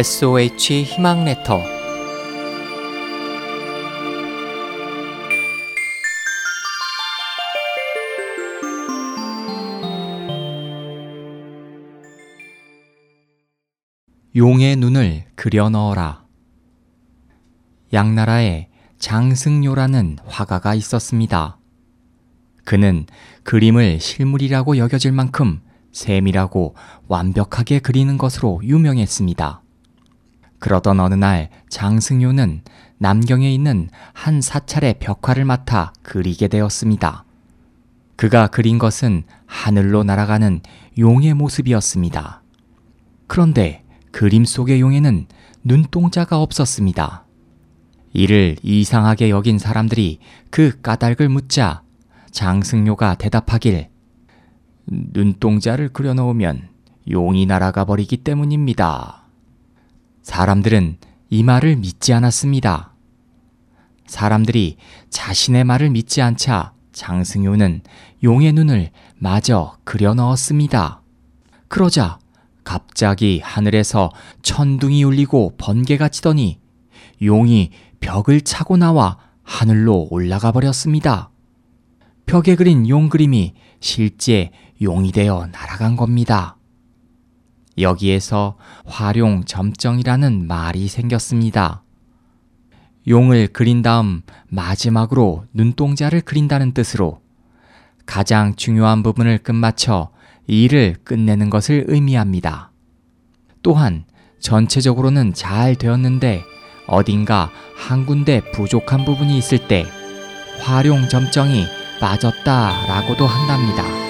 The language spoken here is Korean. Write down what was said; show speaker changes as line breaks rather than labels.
SOH 희망 레터 용의 눈을 그려 넣어라. 양나라에 장승요라는 화가가 있었습니다. 그는 그림을 실물이라고 여겨질 만큼 세밀하고 완벽하게 그리는 것으로 유명했습니다. 그러던 어느 날 장승요는 남경에 있는 한 사찰의 벽화를 맡아 그리게 되었습니다. 그가 그린 것은 하늘로 날아가는 용의 모습이었습니다. 그런데 그림 속의 용에는 눈동자가 없었습니다. 이를 이상하게 여긴 사람들이 그 까닭을 묻자 장승요가 대답하길 눈동자를 그려놓으면 용이 날아가 버리기 때문입니다. 사람들은 이 말을 믿지 않았습니다. 사람들이 자신의 말을 믿지 않자 장승요는 용의 눈을 마저 그려 넣었습니다. 그러자 갑자기 하늘에서 천둥이 울리고 번개가 치더니 용이 벽을 차고 나와 하늘로 올라가 버렸습니다. 벽에 그린 용 그림이 실제 용이 되어 날아간 겁니다. 여기에서 활용 점정이라는 말이 생겼습니다. 용을 그린 다음 마지막으로 눈동자를 그린다는 뜻으로 가장 중요한 부분을 끝마쳐 일을 끝내는 것을 의미합니다. 또한 전체적으로는 잘 되었는데 어딘가 한 군데 부족한 부분이 있을 때 활용 점정이 빠졌다라고도 한답니다.